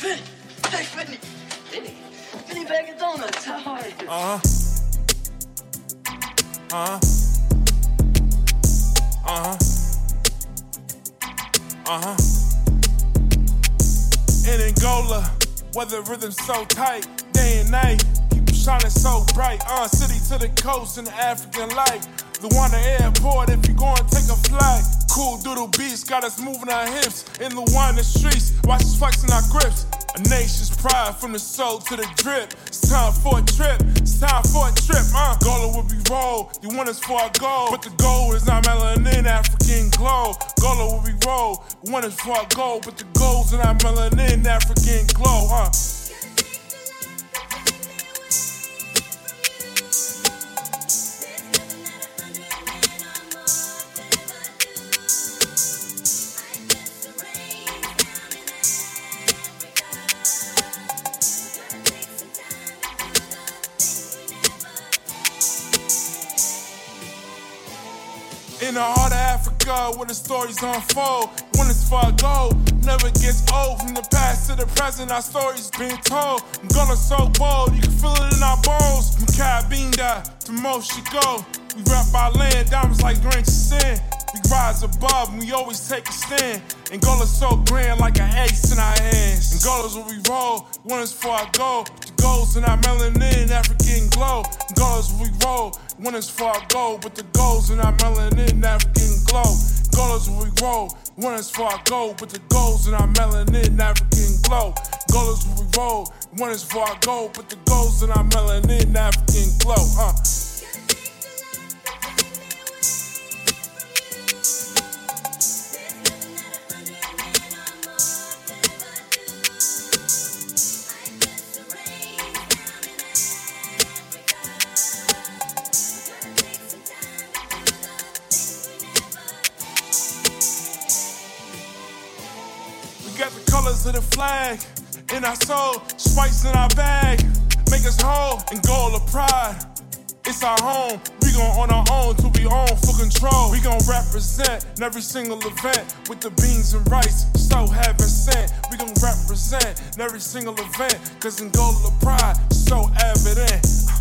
Penny. Hey, Penny. Penny. Penny bag of donuts. How are you? Uh huh. Uh huh. Uh huh. Uh huh. In Angola, where the rhythm's so tight, day and night, keep shining so bright. Uh, city to the coast in the African life. Luanda Airport if you go and take a flight. Kuduro beats got us moving our hips in the winding streets. Watch us flexing our grips. A nation's pride from the soul to the drip. It's time for a trip. It's time for a trip. Uh, Gola will be rolled. You want us for our goal. But the goal is not melanin, African glow. Gola will be rolled. You want us for our goal. But the goal's not melanin, African glow. Uh. In the heart of Africa, where the stories unfold. When it's for a never gets old. From the past to the present, our stories being told. I'm gonna so bold, you can feel it in our bones. From Cabinda to go. We rap our land, diamonds like grains of. We rise above and we always take a stand. and Angola's so grand like an ace in our hands. And Angola's where we roll, is for our goal. The goals in our melanin, African glow. Angola's where we roll, is for our goal. But the goals in our melanin, African glow. Angola's where we roll, is for our goal. But the goals in our melanin, African glow. Angola's where we roll, is for our goal. But the goals in our melanin, African glow. Got the colors of the flag in our soul, spice in our bag, make us whole and goal of pride. It's our home. We gon' on our own till we own full control. We gon' represent in every single event with the beans and rice. So heaven sent. We gon' represent in every single event. Cause in goal of pride, so evident.